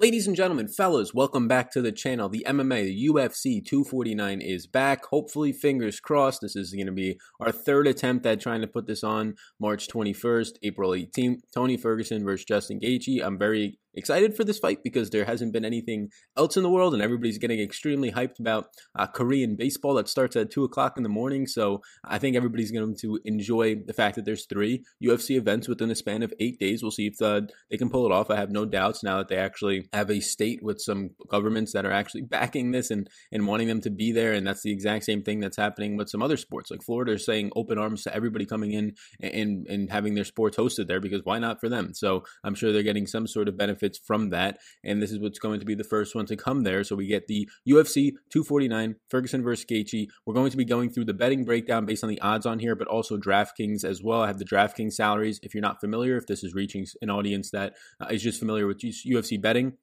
Ladies and gentlemen, fellas, welcome back to the channel. The MMA, the UFC 249 is back. Hopefully, fingers crossed. This is going to be our third attempt at trying to put this on March 21st, April 18th. Tony Ferguson versus Justin Gaethje. I'm very excited for this fight because there hasn't been anything else in the world, and everybody's getting extremely hyped about uh, Korean baseball that starts at two o'clock in the morning. So I think everybody's going to enjoy the fact that there's three UFC events within a span of eight days. We'll see if uh, they can pull it off. I have no doubts now that they actually have a state with some governments that are actually backing this and and wanting them to be there, and that's the exact same thing that's happening with some other sports. Like Florida is saying open arms to everybody coming in and and having their sports hosted there because why not for them? So I'm sure they're getting some sort of benefit benefits from that. And this is what's going to be the first one to come there. So we get the UFC 249 Ferguson versus Gaethje. We're going to be going through the betting breakdown based on the odds on here, but also DraftKings as well. I have the DraftKings salaries. If you're not familiar, if this is reaching an audience that uh, is just familiar with UFC betting,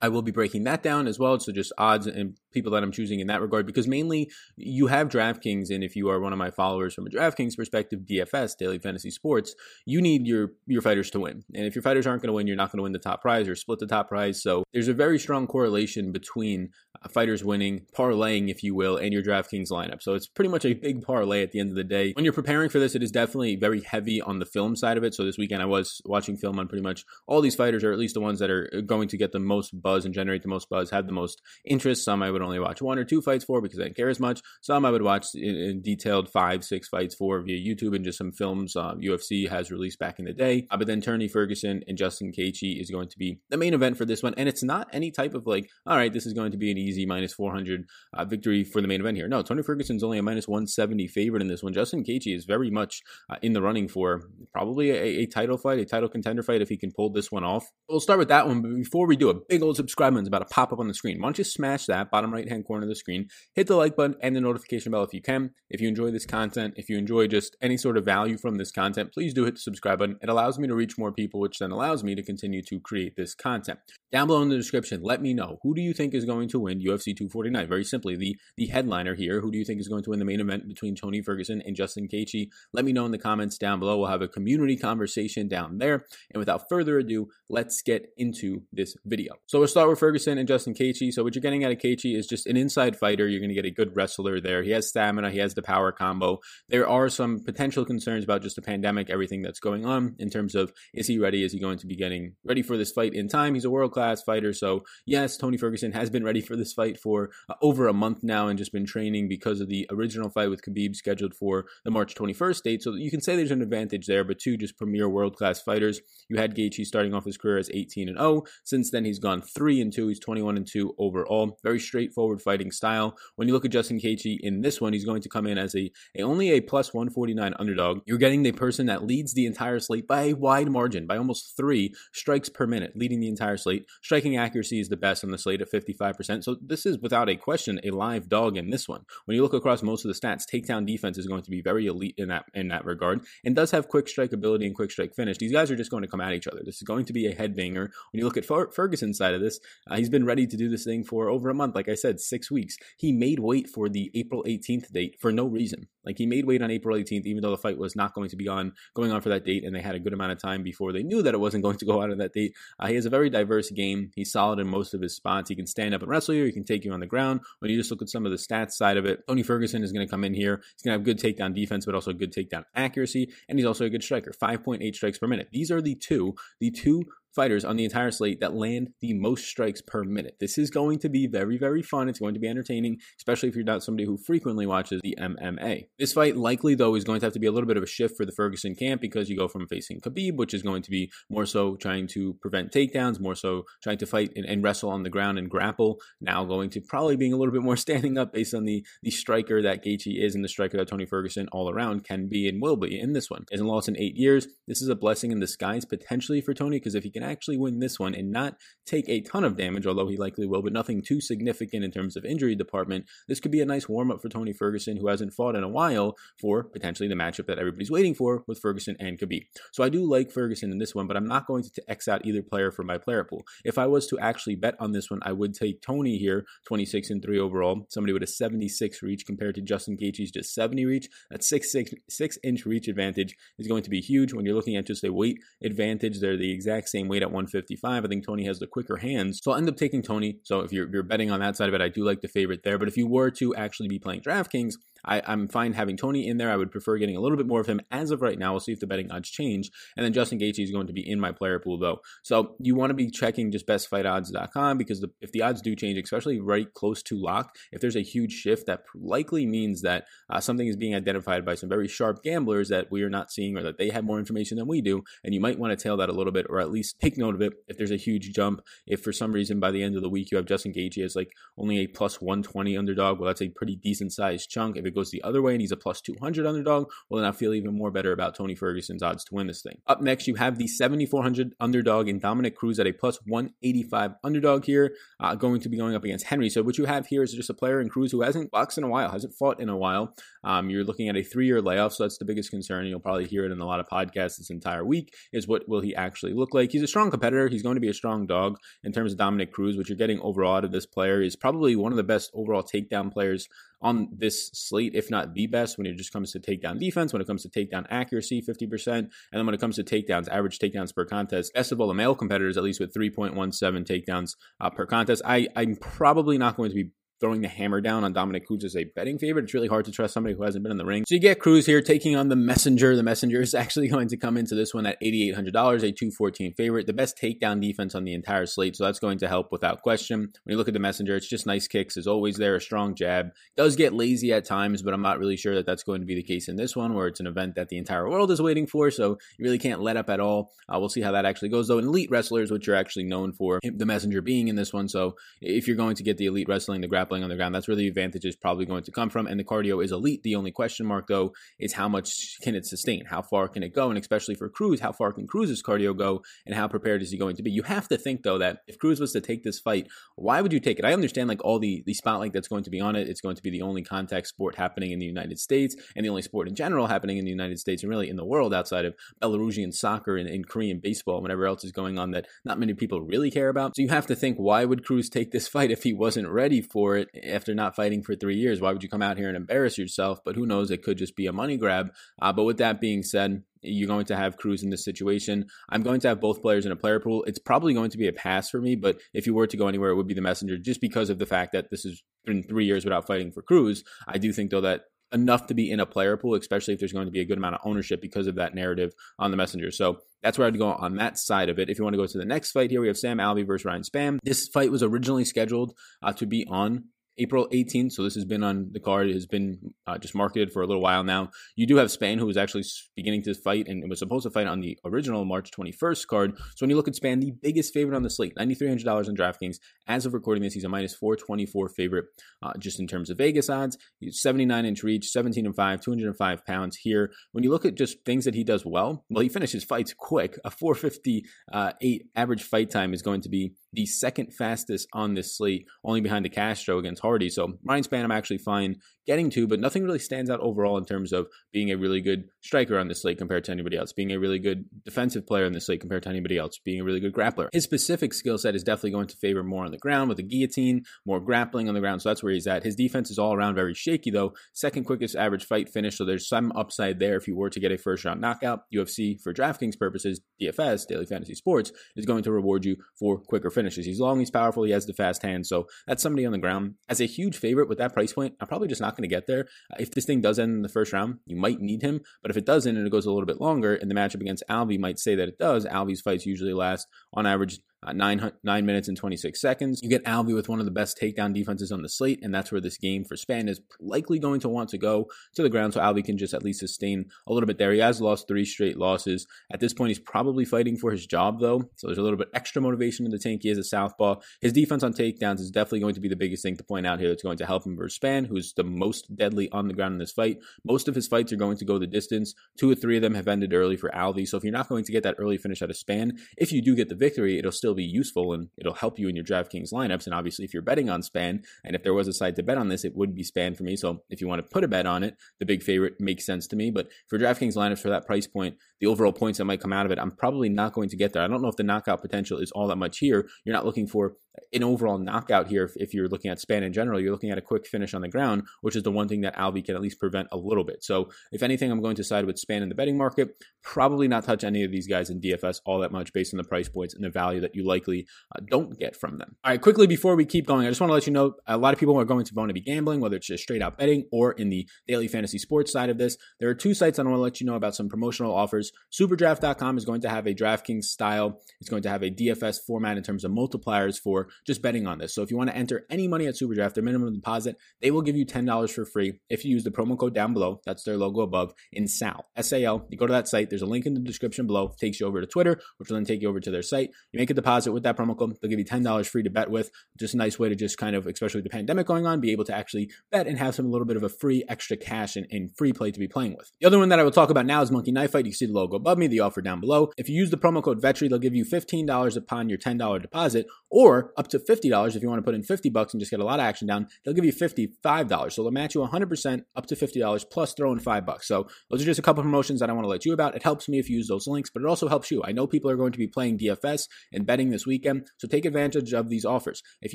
I will be breaking that down as well. So just odds and people that I'm choosing in that regard, because mainly you have DraftKings, and if you are one of my followers from a DraftKings perspective, DFS, Daily Fantasy Sports, you need your your fighters to win. And if your fighters aren't going to win, you're not going to win the top prize or split the top prize. So there's a very strong correlation between uh, fighters winning, parlaying, if you will, and your DraftKings lineup. So it's pretty much a big parlay at the end of the day. When you're preparing for this, it is definitely very heavy on the film side of it. So this weekend I was watching film on pretty much all these fighters, or at least the ones that are going to get the most buzz and generate the most buzz, have the most interest. Some I would only watch one or two fights for because I didn't care as much. Some I would watch in, in detailed five, six fights for via YouTube and just some films uh, UFC has released back in the day. Uh, but then Tony Ferguson and Justin Gaethje is going to be the main event for this one, and it's not any type of like, all right, this is going to be an easy minus 400 uh, victory for the main event here. No, Tony Ferguson's only a minus 170 favorite in this one. Justin Gaethje is very much uh, in the running for probably a, a title fight, a title contender fight if he can pull this one off. We'll start with that one, but before we do, a big old subscribe button is about to pop up on the screen. Why don't you smash that bottom right hand corner of the screen, hit the like button and the notification bell if you can. If you enjoy this content, if you enjoy just any sort of value from this content, please do hit the subscribe button. It allows me to reach more people, which then allows me to continue to create this content. Down below in the description, let me know who do you think is going to win UFC 249? Very simply, the the headliner here. Who do you think is going to win the main event between Tony Ferguson and Justin Gaethje? Let me know in the comments down below. We'll have a community conversation down there. And without further ado, let's get into this video. So we'll start with Ferguson and Justin Gaethje. So what you're getting out of Gaethje is just an inside fighter. You're going to get a good wrestler there. He has stamina. He has the power combo. There are some potential concerns about just the pandemic, everything that's going on in terms of is he ready? Is he going to be getting ready for this fight in time? He's a world class fighter. So yes, Tony Ferguson has been ready for this fight for uh, over a month now and just been training because of the original fight with Khabib scheduled for the March 21st date. So you can say there's an advantage there, but two just premier world class fighters. You had Gaethje starting off his career as 18 and 0. Since then, he's gone 3 and 2. He's 21 and 2 overall. Very straightforward fighting style. When you look at Justin Gaethje in this one, he's going to come in as a, a only a plus 149 underdog. You're getting the person that leads the entire slate by a wide margin, by almost three strikes per minute, leading the entire slate. Striking accuracy is the best on the slate at 55%. So this is without a question a live dog in this one. When you look across most of the stats, takedown defense is going to be very elite in that in that regard, and does have quick strike ability and quick strike finish. These guys are just going to come at each other. This is going to be a headbanger. When you look at Ferguson's side of this, uh, he's been ready to do this thing for over a month. Like I said, six weeks. He made weight for the April 18th date for no reason. Like he made weight on April 18th, even though the fight was not going to be on going on for that date, and they had a good amount of time before they knew that it wasn't going to go out on that date. Uh, he has a very diverse game. He's solid in most of his spots. He can stand up and wrestle you. He can take you on the ground. When you just look at some of the stats side of it, Tony Ferguson is going to come in here. He's going to have good takedown defense, but also good takedown accuracy, and he's also a good striker. 5.8 strikes per minute. These are the two, the two fighters on the entire slate that land the most strikes per minute. This is going to be very, very fun. It's going to be entertaining, especially if you're not somebody who frequently watches the MMA. This fight likely, though, is going to have to be a little bit of a shift for the Ferguson camp because you go from facing Khabib, which is going to be more so trying to prevent takedowns, more so trying to fight and, and wrestle on the ground and grapple, now going to probably being a little bit more standing up based on the, the striker that Gaethje is and the striker that Tony Ferguson all around can be and will be in this one. Hasn't lost in eight years. This is a blessing in disguise potentially for Tony because if he can actually win this one and not take a ton of damage, although he likely will, but nothing too significant in terms of injury department, this could be a nice warm up for Tony Ferguson, who hasn't fought in a while, for potentially the matchup that everybody's waiting for with Ferguson and Khabib. So I do like Ferguson in this one, but I'm not going to X out either player from my player pool. If I was to actually bet on this one, I would take Tony here, 26 and 3 overall, somebody with a 76 reach compared to Justin Gaethje's just 70 reach. That 6, 6 inch reach advantage is going to be huge when you're looking at just a weight advantage. They're the exact same weight at 155. I think Tony has the quicker hands. So I'll end up taking Tony. So if you're, you're betting on that side of it, I do like the favorite there. But if you were to actually be playing DraftKings, I, am fine having Tony in there. I would prefer getting a little bit more of him as of right now. We'll see if the betting odds change. And then Justin Gaethje is going to be in my player pool though. So you want to be checking just bestfightodds.com because the, if the odds do change, especially right close to lock, if there's a huge shift, that likely means that uh, something is being identified by some very sharp gamblers that we are not seeing or that they have more information than we do. And you might want to tail that a little bit or at least take note of it if there's a huge jump. If for some reason by the end of the week you have Justin Gaethje as like only a plus 120 underdog, well, that's a pretty decent sized chunk. If it goes the other way and he's a plus 200 underdog, well, then I feel even more better about Tony Ferguson's odds to win this thing. Up next, you have the 7,400 underdog in Dominick Cruz at a plus 185 underdog here, uh, going to be going up against Henry. So what you have here is just a player in Cruz who hasn't boxed in a while, hasn't fought in a while. Um, you're looking at a three-year layoff, so that's the biggest concern. You'll probably hear it in a lot of podcasts this entire week. Is what will he actually look like? He's a strong competitor. He's going to be a strong dog in terms of Dominick Cruz. What you're getting overall out of this player is probably one of the best overall takedown players on this slate, if not the best, when it just comes to takedown defense, when it comes to takedown accuracy, 50%, and then when it comes to takedowns, average takedowns per contest, best of all the male competitors, at least with 3.17 takedowns uh, per contest. I, I'm probably not going to be throwing the hammer down on Dominick Cruz as a betting favorite. It's really hard to trust somebody who hasn't been in the ring. So you get Cruz here taking on the Messenger. The Messenger is actually going to come into this one at $8,800, a 214 favorite. The best takedown defense on the entire slate, so that's going to help without question. When you look at the Messenger, it's just nice kicks. Is always there, a strong jab. Does get lazy at times, but I'm not really sure that that's going to be the case in this one, where it's an event that the entire world is waiting for. So you really can't let up at all. Uh, we'll see how that actually goes, though. In elite wrestlers, which you're actually known for, the Messenger being in this one. So if you're going to get the elite wrestling, the grappling on the ground, that's where the advantage is probably going to come from. And the cardio is elite. The only question mark, though, is how much can it sustain? How far can it go? And especially for Cruz, how far can Cruz's cardio go? And how prepared is he going to be? You have to think, though, that if Cruz was to take this fight, why would you take it? I understand like all the, the spotlight that's going to be on it. It's going to be the only contact sport happening in the United States and the only sport in general happening in the United States and really in the world outside of Belarusian soccer and, and Korean baseball and whatever else is going on that not many people really care about. So you have to think, why would Cruz take this fight if he wasn't ready for it after not fighting for three years? Why would you come out here and embarrass yourself? But who knows? It could just be a money grab. Uh, but with that being said, you're going to have Cruz in this situation. I'm going to have both players in a player pool. It's probably going to be a pass for me, but if you were to go anywhere, it would be the messenger just because of the fact that this has been three years without fighting for Cruz. I do think, though, that enough to be in a player pool, especially if there's going to be a good amount of ownership because of that narrative on the messenger. So that's where I'd go on that side of it. If you want to go to the next fight here, we have Sam Alvey versus Ryan Spann. This fight was originally scheduled uh, to be on April 18th. So this has been on the card. It has been uh, just marketed for a little while now. You do have Spann, who was actually beginning to fight and was supposed to fight on the original March 21st card. So when you look at Spann, the biggest favorite on the slate, $9,300 in DraftKings. As of recording this, he's a minus 424 favorite uh, just in terms of Vegas odds. He's 79 inch reach, 17 and 5, 205 pounds here. When you look at just things that he does well, well, he finishes fights quick. A 458 uh, average fight time is going to be the second fastest on this slate, only behind the Castro against Hardy. So Ryan Spann, I'm actually fine getting to, but nothing really stands out overall in terms of being a really good striker on the slate compared to anybody else, being a really good defensive player on the slate compared to anybody else, being a really good grappler. His specific skill set is definitely going to favor more on the ground with a guillotine, more grappling on the ground. So that's where he's at. His defense is all around very shaky, though. Second quickest average fight finish. So there's some upside there if you were to get a first round knockout. UFC, for DraftKings purposes, DFS, Daily Fantasy Sports, is going to reward you for quicker finishes. He's long, he's powerful, he has the fast hand. So that's somebody on the ground. As a huge favorite with that price point, I'm probably just not going to get there. If this thing does end in the first round, you might need him. But if it doesn't and it goes a little bit longer, and the matchup against Alvey might say that it does, Alvey's fights usually last on average uh, nine, nine minutes and 26 seconds. You get Alvey with one of the best takedown defenses on the slate, and that's where this game for Spann is likely going to want to go to the ground so Alvey can just at least sustain a little bit there. He has lost three straight losses. At this point, he's probably fighting for his job, though, so there's a little bit extra motivation in the tank. He is a southpaw. His defense on takedowns is definitely going to be the biggest thing to point out here that's going to help him versus Spann, who's the most deadly on the ground in this fight. Most of his fights are going to go the distance. Two or three of them have ended early for Alvey, so if you're not going to get that early finish out of Spann, if you do get the victory, it'll still still be useful and it'll help you in your DraftKings lineups. And obviously, if you're betting on Spann, and if there was a site to bet on this, it would be Spann for me. So if you want to put a bet on it, the big favorite makes sense to me. But for DraftKings lineups for that price point, the overall points that might come out of it, I'm probably not going to get there. I don't know if the knockout potential is all that much here. You're not looking for an overall knockout here if, if, you're looking at Spann in general. You're looking at a quick finish on the ground, which is the one thing that Alvey can at least prevent a little bit. So if anything, I'm going to side with Spann in the betting market. Probably not touch any of these guys in DFS all that much based on the price points and the value that you likely uh, don't get from them. All right, quickly before we keep going, I just want to let you know a lot of people are going to want to be gambling, whether it's just straight out betting or in the daily fantasy sports side of this. There are two sites I want to let you know about some promotional offers. Superdraft.com is going to have a DraftKings style. It's going to have a DFS format in terms of multipliers for just betting on this. So if you want to enter any money at Superdraft, their minimum deposit, they will give you $10 for free if you use the promo code down below. That's their logo above in SAL. S-A-L. You go to that site. There's a link in the description below. Takes you over to Twitter, which will then take you over to their site. You make a deposit with that promo code. They'll give you $10 free to bet with. Just a nice way to just kind of, especially with the pandemic going on, be able to actually bet and have some little bit of a free extra cash and, and free play to be playing with. The other one that I will talk about now is Monkey Knife Fight. You see the logo above me, the offer down below. If you use the promo code VETRI, they'll give you $15 upon your $10 deposit or up to $50 if you want to put in 50 bucks and just get a lot of action down. They'll give you $55. So they'll match you 100% up to $50 plus throw in 5 bucks. So those are just a couple promotions that I want to let you about. It helps me if you use those links, but it also helps you. I know people are going to be playing DFS and betting this weekend, so take advantage of these offers. If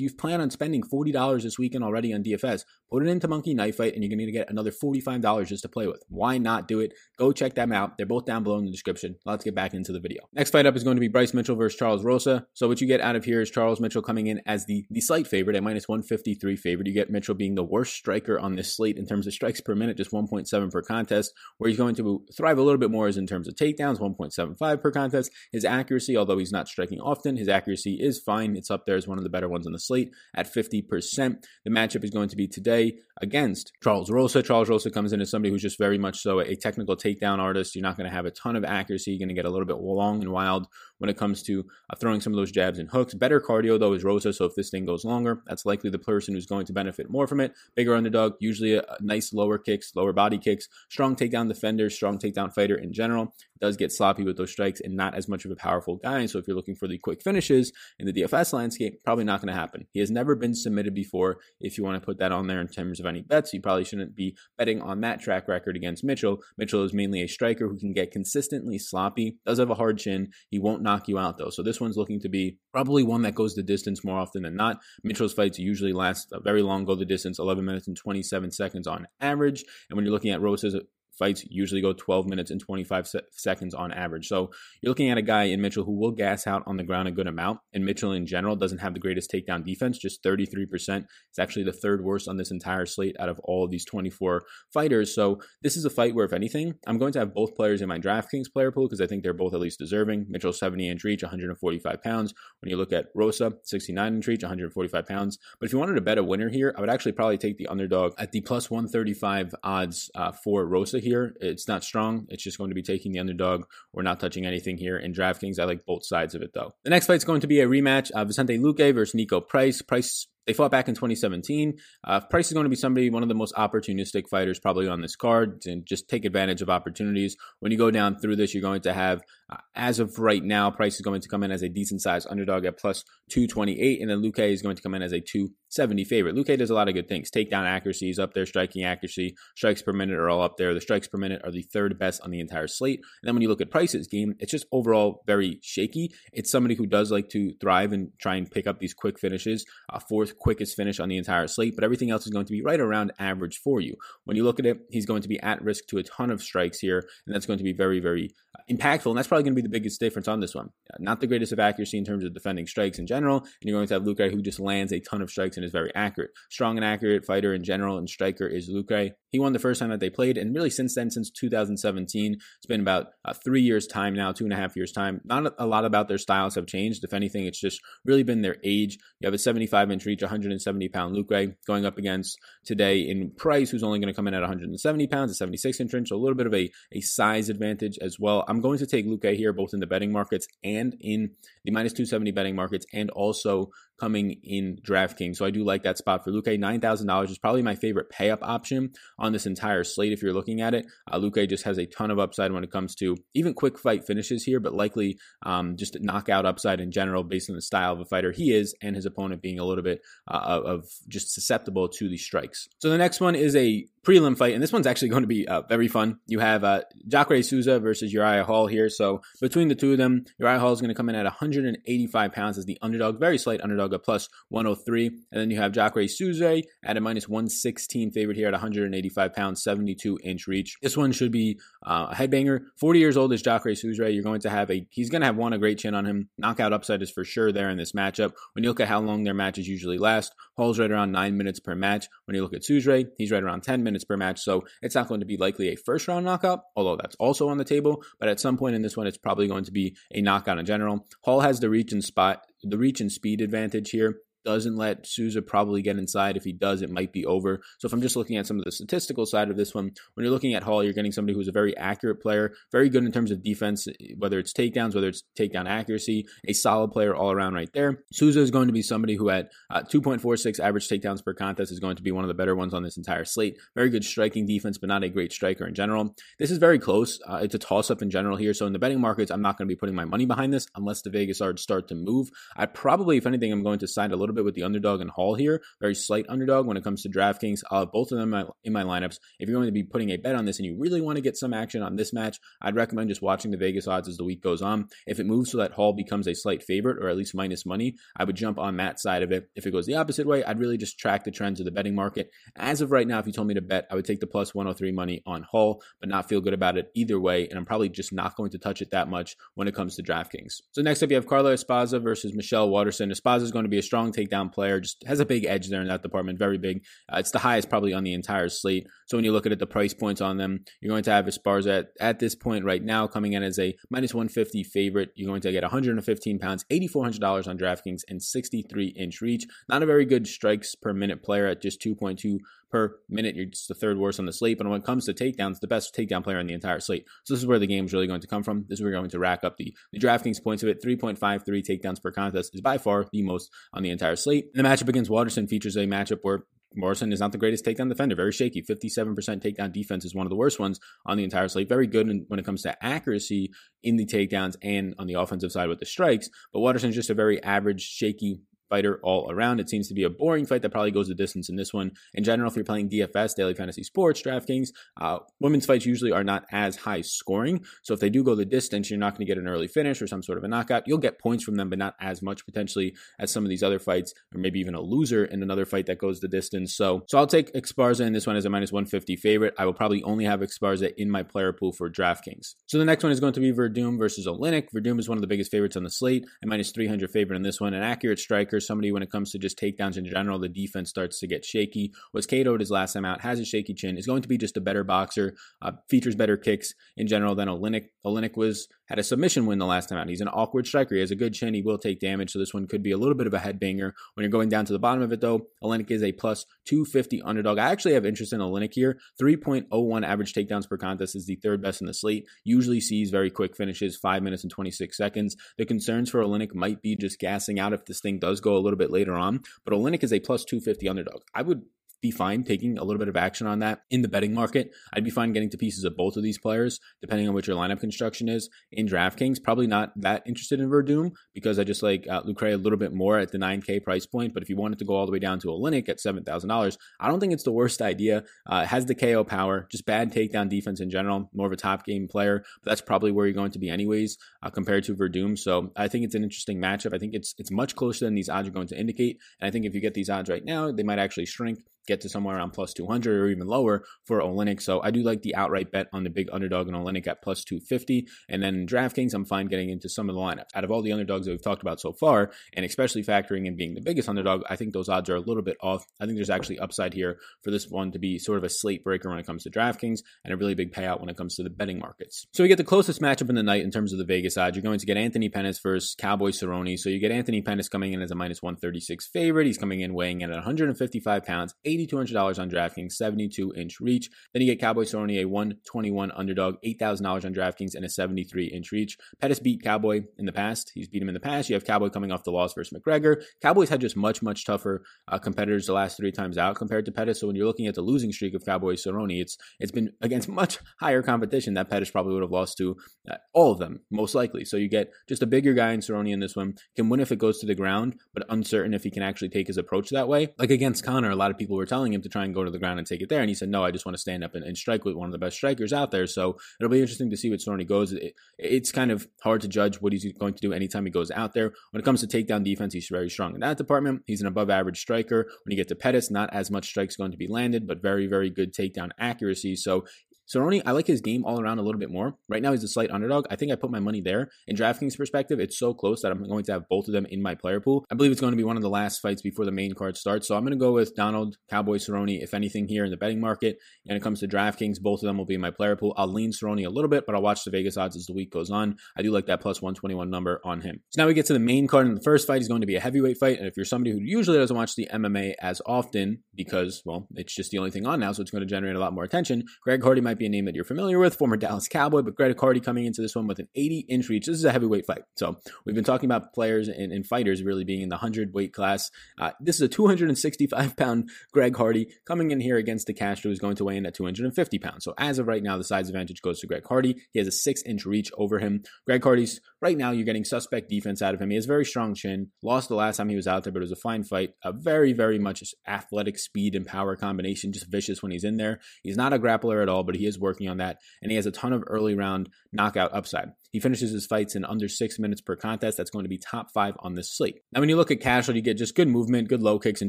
you plan on spending $40 this weekend already on DFS, put it into Monkey Knife Fight and you're going to get another $45 just to play with. Why not do it? Go check them out. They're both down below in the description. Let's get back into the video. Next fight up is going to be Bryce Mitchell versus Charles Rosa. So what you get out of here is Charles Mitchell coming in as the, the slight favorite at minus 153 favorite. You get Mitchell being the worst striker on this slate in terms of strikes per minute, just 1.7 per contest. Where he's going to thrive a little bit more is in terms of takedowns, 1.75 per contest. His accuracy, although he's not striking often, his accuracy is fine. It's up there as one of the better ones on the slate at 50%. The matchup is going to be today against Charles Rosa. Charles Rosa comes in as somebody who's just very much so a technical takedown artist. You're not going to have a ton of accuracy. You're going to get a little bit long and wild when it comes to uh, throwing some of those jabs and hooks. Better cardio, though, is Rosa. So if this thing goes longer, that's likely the person who's going to benefit more from it. Bigger underdog, usually a, a nice lower kicks, lower body kicks, strong takedown defender, strong takedown fighter in general. Does get sloppy with those strikes and not as much of a powerful guy. So if you're looking for the quick finishes in the DFS landscape, probably not going to happen. He has never been submitted before. If you want to put that on there in terms of any bets, you probably shouldn't be betting on that track record against Mitchell. Mitchell is mainly a striker who can get consistently sloppy, does have a hard chin. He won't knock you out though. So this one's looking to be probably one that goes the distance more often than not. Mitchell's fights usually last a very long, go the distance, 11 minutes and 27 seconds on average. And when you're looking at Rosa's fights usually go 12 minutes and 25 se- seconds on average. So you're looking at a guy in Mitchell who will gas out on the ground a good amount. And Mitchell in general doesn't have the greatest takedown defense, just 33%. It's actually the third worst on this entire slate out of all of these 24 fighters. So this is a fight where, if anything, I'm going to have both players in my DraftKings player pool because I think they're both at least deserving. Mitchell 70 inch reach, 145 pounds. When you look at Rosa, 69 inch reach, 145 pounds. But if you wanted to bet a winner here, I would actually probably take the underdog at the plus 135 odds uh, for Rosa here. It's not strong. It's just going to be taking the underdog. We're not touching anything here in DraftKings. I like both sides of it though. The next fight is going to be a rematch Vicente Luque versus Niko Price. Price they fought back in 2017. Uh, Price is going to be somebody, one of the most opportunistic fighters probably on this card, and just take advantage of opportunities. When you go down through this, you're going to have, uh, as of right now, Price is going to come in as a decent sized underdog at plus 228, and then Luque is going to come in as a 270 favorite. Luque does a lot of good things. Takedown accuracy is up there, striking accuracy, strikes per minute are all up there. The strikes per minute are the third best on the entire slate. And then when you look at Price's game, it's just overall very shaky. It's somebody who does like to thrive and try and pick up these quick finishes. Uh, fourth quickest finish on the entire slate, but everything else is going to be right around average for you. When you look at it, he's going to be at risk to a ton of strikes here, and that's going to be very, very uh, impactful. And that's probably going to be the biggest difference on this one. Uh, not the greatest of accuracy in terms of defending strikes in general, and you're going to have Luque who just lands a ton of strikes and is very accurate. Strong and accurate fighter in general, and striker is Luque. He won the first time that they played, and really since then, since 2017, it's been about uh, three years' time now, two and a half years' time. Not a lot about their styles have changed. If anything, it's just really been their age. You have a 75 inch reach, 170 pound Luque going up against today in Price, who's only going to come in at 170 pounds, a 76 inch so a little bit of a, a size advantage as well. I'm going to take Luque here, both in the betting markets and in the minus 270 betting markets, and also coming in DraftKings. So I do like that spot for Luque. $9,000 is probably my favorite pay up option on this entire slate if you're looking at it. Uh, Luque just has a ton of upside when it comes to even quick fight finishes here, but likely um, just a knockout upside in general based on the style of a fighter he is and his opponent being a little bit uh, of just susceptible to the strikes. So the next one is a prelim fight, and this one's actually going to be uh, very fun. You have uh, Jacare Souza versus Uriah Hall here. So between the two of them, Uriah Hall is going to come in at 185 pounds as the underdog, very slight underdog at plus 103. And then you have Jacare Souza at a minus 116 favorite here at 185 pounds, 72 inch reach. This one should be uh, a headbanger. 40 years old is Jacare Souza. You're going to have a, he's going to have one, a great chin on him. Knockout upside is for sure there in this matchup. When you look at how long their matches usually last, Hall's right around nine minutes per match. When you look at Souza, he's right around 10 minutes per match. So it's not going to be likely a first round knockout, although that's also on the table. But at some point in this one, it's probably going to be a knockout in general. Hall has the reach and spot, the reach and speed advantage here doesn't let Souza probably get inside. If he does, it might be over. So if I'm just looking at some of the statistical side of this one, when you're looking at Hall, you're getting somebody who's a very accurate player, very good in terms of defense, whether it's takedowns, whether it's takedown accuracy, a solid player all around right there. Souza is going to be somebody who at uh, 2.46 average takedowns per contest is going to be one of the better ones on this entire slate. Very good striking defense, but not a great striker in general. This is very close. Uh, it's a toss up in general here. So in the betting markets, I'm not going to be putting my money behind this unless the Vegas odds start to move. I probably, if anything, I'm going to side a little bit with the underdog and Hall here. Very slight underdog when it comes to DraftKings. I'll have both of them in my, in my lineups. If you're going to be putting a bet on this and you really want to get some action on this match, I'd recommend just watching the Vegas odds as the week goes on. If it moves so that Hall becomes a slight favorite or at least minus money, I would jump on that side of it. If it goes the opposite way, I'd really just track the trends of the betting market. As of right now, if you told me to bet, I would take the plus 103 money on Hall, but not feel good about it either way. And I'm probably just not going to touch it that much when it comes to DraftKings. So next up, you have Carla Esparza versus Michelle Waterson. Esparza is going to be a strong takedown player, just has a big edge there in that department, very big. Uh, it's the highest probably on the entire slate. So when you look at it, the price points on them, you're going to have Esparza at, at this point right now coming in as a minus 150 favorite. You're going to get 115 pounds, $8,400 on DraftKings, and 63 inch reach. Not a very good strikes per minute player at just 2.2 per minute. You're just the third worst on the slate. But when it comes to takedowns, the best takedown player in the entire slate. So this is where the game is really going to come from. This is where we're going to rack up the, the DraftKings points of it. 3.53 takedowns per contest is by far the most on the entire slate. And the matchup against Waterson features a matchup where Morrison is not the greatest takedown defender. Very shaky. 57% takedown defense is one of the worst ones on the entire slate. Very good when it comes to accuracy in the takedowns and on the offensive side with the strikes. But Waterson's just a very average, shaky fighter all around. It seems to be a boring fight that probably goes the distance in this one. In general, if you're playing DFS, Daily Fantasy Sports, DraftKings, uh, women's fights usually are not as high scoring. So if they do go the distance, you're not going to get an early finish or some sort of a knockout. You'll get points from them, but not as much potentially as some of these other fights, or maybe even a loser in another fight that goes the distance. So, so I'll take Esparza in this one as a minus 150 favorite. I will probably only have Esparza in my player pool for DraftKings. So the next one is going to be Werdum versus Oleinik. Werdum is one of the biggest favorites on the slate, a minus 300 favorite in this one. An accurate striker, somebody when it comes to just takedowns in general, the defense starts to get shaky. Was KO'd his last time out, has a shaky chin, is going to be just a better boxer, uh, features better kicks in general than Oleinik. Oleinik was had a submission win the last time out. He's an awkward striker. He has a good chin. He will take damage. So this one could be a little bit of a headbanger. When you're going down to the bottom of it, though, Oleinik is a plus 250 underdog. I actually have interest in Oleinik here. 3.01 average takedowns per contest is the third best in the slate. Usually sees very quick finishes, five minutes and 26 seconds. The concerns for Oleinik might be just gassing out if this thing does go a little bit later on. But Oleinik is a plus 250 underdog. I would be fine taking a little bit of action on that in the betting market. I'd be fine getting to pieces of both of these players, depending on what your lineup construction is. In DraftKings, probably not that interested in Werdum because I just like uh, Luque a little bit more at the 9K price point. But if you wanted to go all the way down to Oleinik at $7,000, I don't think it's the worst idea. Uh, has the KO power, just bad takedown defense in general, more of a top game player. But that's probably where you're going to be anyways uh, compared to Werdum. So I think it's an interesting matchup. I think it's it's much closer than these odds are going to indicate. And I think if you get these odds right now, they might actually shrink get to somewhere around plus 200 or even lower for Oleinik. So I do like the outright bet on the big underdog in Oleinik at plus 250. And then in DraftKings, I'm fine getting into some of the lineups. Out of all the underdogs that we've talked about so far, and especially factoring in being the biggest underdog, I think those odds are a little bit off. I think there's actually upside here for this one to be sort of a slate breaker when it comes to DraftKings and a really big payout when it comes to the betting markets. So we get the closest matchup in the night in terms of the Vegas odds. You're going to get Anthony Pettis versus Cowboy Cerrone. So you get Anthony Pettis coming in as a minus 136 favorite. He's coming in weighing in at 155 pounds, $8,200 on DraftKings, 72 inch reach. Then you get Cowboy Cerrone, a 121 underdog, $8,000 on DraftKings, and a 73 inch reach. Pettis beat Cowboy in the past. He's beat him in the past. You have Cowboy coming off the loss versus McGregor. Cowboys had just much, much tougher uh, competitors the last three times out compared to Pettis. So when you're looking at the losing streak of Cowboy Cerrone, it's it's been against much higher competition that Pettis probably would have lost to uh, all of them, most likely. So you get just a bigger guy in Cerrone in this one. Can win if it goes to the ground, but uncertain if he can actually take his approach that way. Like against Conor, a lot of people were telling him to try and go to the ground and take it there. And he said, no, I just want to stand up and, and strike with one of the best strikers out there. So it'll be interesting to see what Cerrone goes. It, it's kind of hard to judge what he's going to do anytime he goes out there. When it comes to takedown defense, he's very strong in that department. He's an above average striker. When you get to Pettis, not as much strikes going to be landed, but very, very good takedown accuracy. So Cerrone, I like his game all around a little bit more. Right now, he's a slight underdog. I think I put my money there. In DraftKings perspective, it's so close that I'm going to have both of them in my player pool. I believe it's going to be one of the last fights before the main card starts. So I'm going to go with Donald, Cowboy, Cerrone, if anything, here in the betting market. And it comes to DraftKings, both of them will be in my player pool. I'll lean Cerrone a little bit, but I'll watch the Vegas odds as the week goes on. I do like that plus 121 number on him. So now we get to the main card, and the first fight is going to be a heavyweight fight. And if you're somebody who usually doesn't watch the MMA as often because, well, it's just the only thing on now, so it's going to generate a lot more attention, Greg Hardy might be a name that you're familiar with, former Dallas Cowboy, but Greg Hardy coming into this one with an 80 inch reach. This is a heavyweight fight. So we've been talking about players and, and fighters really being in the 100 weight class. Uh, this is a 265 pound Greg Hardy coming in here against De Castro, who's going to weigh in at 250 pounds. So as of right now, the size advantage goes to Greg Hardy. He has a six inch reach over him. Greg Hardy's right now, you're getting suspect defense out of him. He has very strong chin. Lost the last time he was out there, but it was a fine fight. A very, very much athletic speed and power combination, just vicious when he's in there. He's not a grappler at all, but he is working on that and he has a ton of early round knockout upside. He finishes his fights in under six minutes per contest. That's going to be top five on this slate. Now, when you look at Cashel, you get just good movement, good low kicks in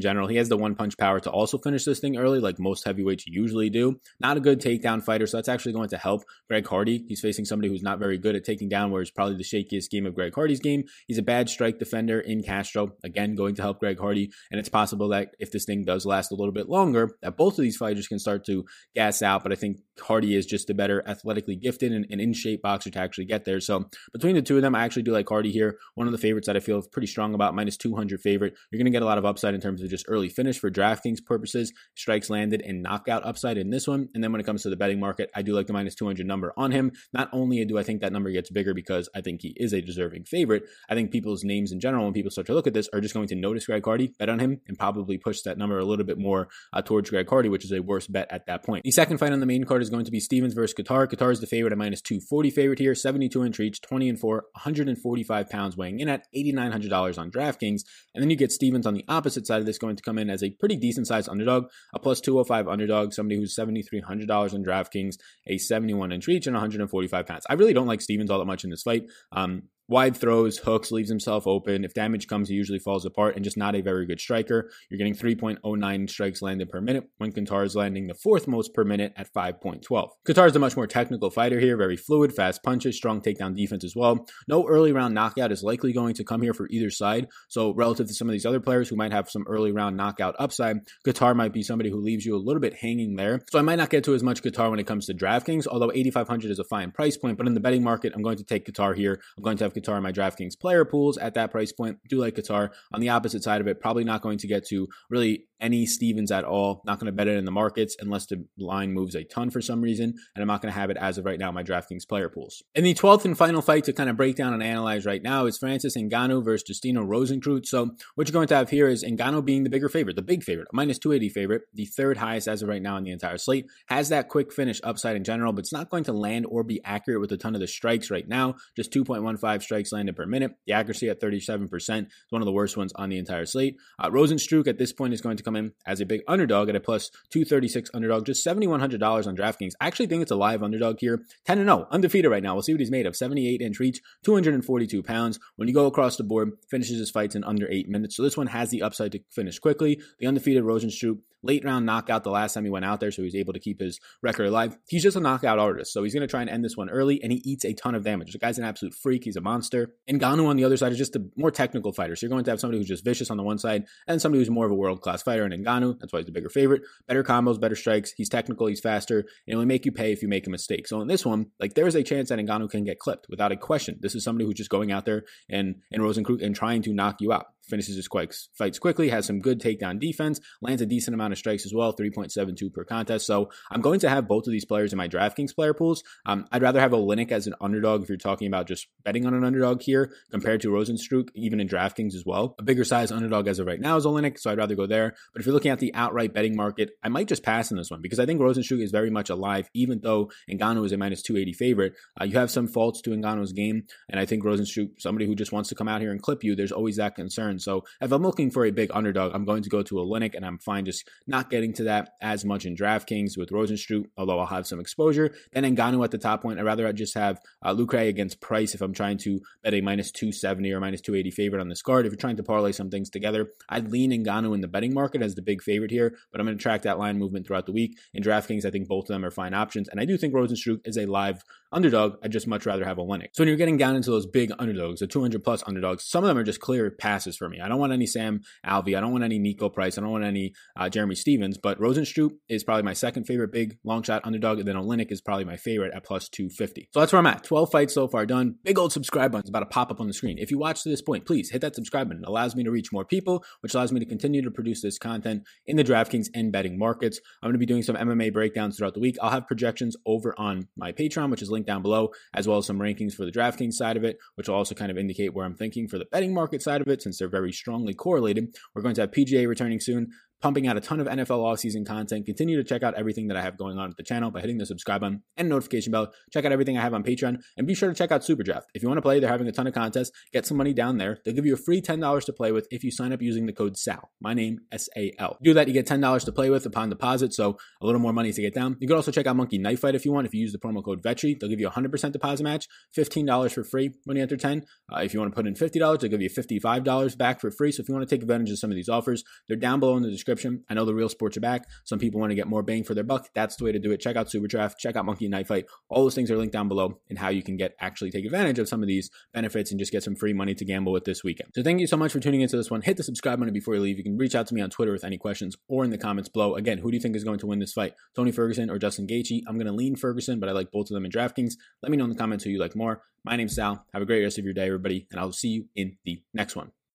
general. He has the one punch power to also finish this thing early, like most heavyweights usually do. Not a good takedown fighter, so that's actually going to help Greg Hardy. He's facing somebody who's not very good at taking down, where it's probably the shakiest game of Greg Hardy's game. He's a bad strike defender in Castro, again, going to help Greg Hardy. And it's possible that if this thing does last a little bit longer, that both of these fighters can start to gas out. But I think Hardy is just a better athletically gifted and, and in shape boxer to actually get there. So between the two of them, I actually do like Hardy here. One of the favorites that I feel pretty strong about, minus 200 favorite. You're going to get a lot of upside in terms of just early finish for DraftKings purposes, strikes landed, and knockout upside in this one. And then when it comes to the betting market, I do like the minus 200 number on him. Not only do I think that number gets bigger because I think he is a deserving favorite, I think people's names in general, when people start to look at this, are just going to notice Greg Hardy, bet on him, and probably push that number a little bit more uh, towards Greg Hardy, which is a worse bet at that point. The second fight on the main card is going to be Stephens versus Kattar. Kattar is the favorite at minus 240 favorite here, 72 inch reach, 20 and 4, 145 pounds, weighing in at $8,900 on DraftKings. And then you get Stephens on the opposite side of this, going to come in as a pretty decent sized underdog, a plus 205 underdog, somebody who's $7,300 on DraftKings, a 71 inch reach, and 145 pounds. I really don't like Stephens all that much in this fight. Um, wide throws, hooks, leaves himself open. If damage comes, he usually falls apart and just not a very good striker. You're getting 3.09 strikes landed per minute when Kattar is landing the fourth most per minute at 5.12. Kattar is a much more technical fighter here, very fluid, fast punches, strong takedown defense as well. No early round knockout is likely going to come here for either side. So relative to some of these other players who might have some early round knockout upside, Kattar might be somebody who leaves you a little bit hanging there. So I might not get to as much Kattar when it comes to DraftKings, although 8,500 is a fine price point. But in the betting market, I'm going to take Kattar here. I'm going to have Kattar in my DraftKings player pools at that price point. Do like Kattar. On the opposite side of it, probably not going to get to really any Stephens at all. Not going to bet it in the markets unless the line moves a ton for some reason. And I'm not going to have it as of right now my DraftKings player pools. In the 12th and final fight to kind of break down and analyze right now is Francis Ngannou versus Justino Rozenstruik. So what you're going to have here is Ngannou being the bigger favorite, the big favorite, minus 280 favorite, the third highest as of right now in the entire slate. Has that quick finish upside in general, but it's not going to land or be accurate with a ton of the strikes right now. Just 2.15 strikes landed per minute. The accuracy at 37% is one of the worst ones on the entire slate. Uh, Rozenstruik at this point is going to come in as a big underdog at a plus 236 underdog, just $7,100 on DraftKings. I actually think it's a live underdog here. 10 0, undefeated right now. We'll see what he's made of. 78 inch reach, 242 pounds. When you go across the board, finishes his fights in under eight minutes. So this one has the upside to finish quickly. The undefeated Rozenstruik late round knockout the last time he went out there, so he was able to keep his record alive. He's just a knockout artist, so he's going to try and end this one early, and he eats a ton of damage. The guy's an absolute freak. He's a monster. Ngannou on the other side is just a more technical fighter. So you're going to have somebody who's just vicious on the one side, and somebody who's more of a world class fighter. And Ngannou, that's why he's the bigger favorite. Better combos, better strikes. He's technical. He's faster. And he'll make you pay if you make a mistake. So in this one, like there is a chance that Ngannou can get clipped without a question. This is somebody who's just going out there and and Rozenstruik and trying to knock you out. Finishes his fights quickly, has some good takedown defense, lands a decent amount of strikes as well, 3.72 per contest. So I'm going to have both of these players in my DraftKings player pools. Um, I'd rather have Oleinik as an underdog if you're talking about just betting on an underdog here compared to Rozenstruik, even in DraftKings as well. A bigger size underdog as of right now is Oleinik, so I'd rather go there. But if you're looking at the outright betting market, I might just pass in this one because I think Rozenstruik is very much alive, even though Ngannou is a minus 280 favorite. Uh, you have some faults to Ngannou's game, and I think Rozenstruik, somebody who just wants to come out here and clip you, there's always that concern. So if I'm looking for a big underdog, I'm going to go to Oleinik, and I'm fine just not getting to that as much in DraftKings with Rozenstruik, although I'll have some exposure. Then Ngannou at the top point, I'd rather just have uh, Luque against Price if I'm trying to bet a minus 270 or minus 280 favorite on this card. If you're trying to parlay some things together, I'd lean Ngannou in the betting market as the big favorite here, but I'm going to track that line movement throughout the week. In DraftKings, I think both of them are fine options, and I do think Rozenstruik is a live underdog. I'd just much rather have Oleinik. So when you're getting down into those big underdogs, the 200 plus underdogs, some of them are just clear passes for me. I don't want any Sam Alvey. I don't want any Niko Price. I don't want any uh, Jeremy Stephens. But Rozenstruik is probably my second favorite big long shot underdog. And then Oleinik is probably my favorite at plus 250. So that's where I'm at. 12 fights so far done. Big old subscribe button is about to pop up on the screen. If you watch to this point, please hit that subscribe button. It allows me to reach more people, which allows me to continue to produce this content in the DraftKings and betting markets. I'm going to be doing some MMA breakdowns throughout the week. I'll have projections over on my Patreon, which is linked down below, as well as some rankings for the DraftKings side of it, which will also kind of indicate where I'm thinking for the betting market side of it, since they're very strongly correlated. We're going to have PGA returning soon pumping out a ton of NFL offseason content. Continue to check out everything that I have going on at the channel by hitting the subscribe button and notification bell. Check out everything I have on Patreon and be sure to check out Superdraft. If you want to play, they're having a ton of contests. Get some money down there. They'll give you a free $10 to play with if you sign up using the code SAL. My name, S A L. Do that, you get $10 to play with upon deposit, so a little more money to get down. You can also check out Monkey Knife Fight if you want. If you use the promo code VETRI, they'll give you a 100% deposit match, $15 for free when you enter 10. Uh, if you want to put in $50, they'll give you $55 back for free. So if you want to take advantage of some of these offers, they're down below in the description. I know the real sports are back. Some people want to get more bang for their buck. That's the way to do it. Check out Superdraft, check out Monkey Knife Fight. All those things are linked down below and how you can get actually take advantage of some of these benefits and just get some free money to gamble with this weekend. So thank you so much for tuning into this one. Hit the subscribe button before you leave. You can reach out to me on Twitter with any questions or in the comments below. Again, who do you think is going to win this fight? Tony Ferguson or Justin Gaethje? I'm going to lean Ferguson, but I like both of them in DraftKings. Let me know in the comments who you like more. My name's Sal. Have a great rest of your day, everybody, and I'll see you in the next one.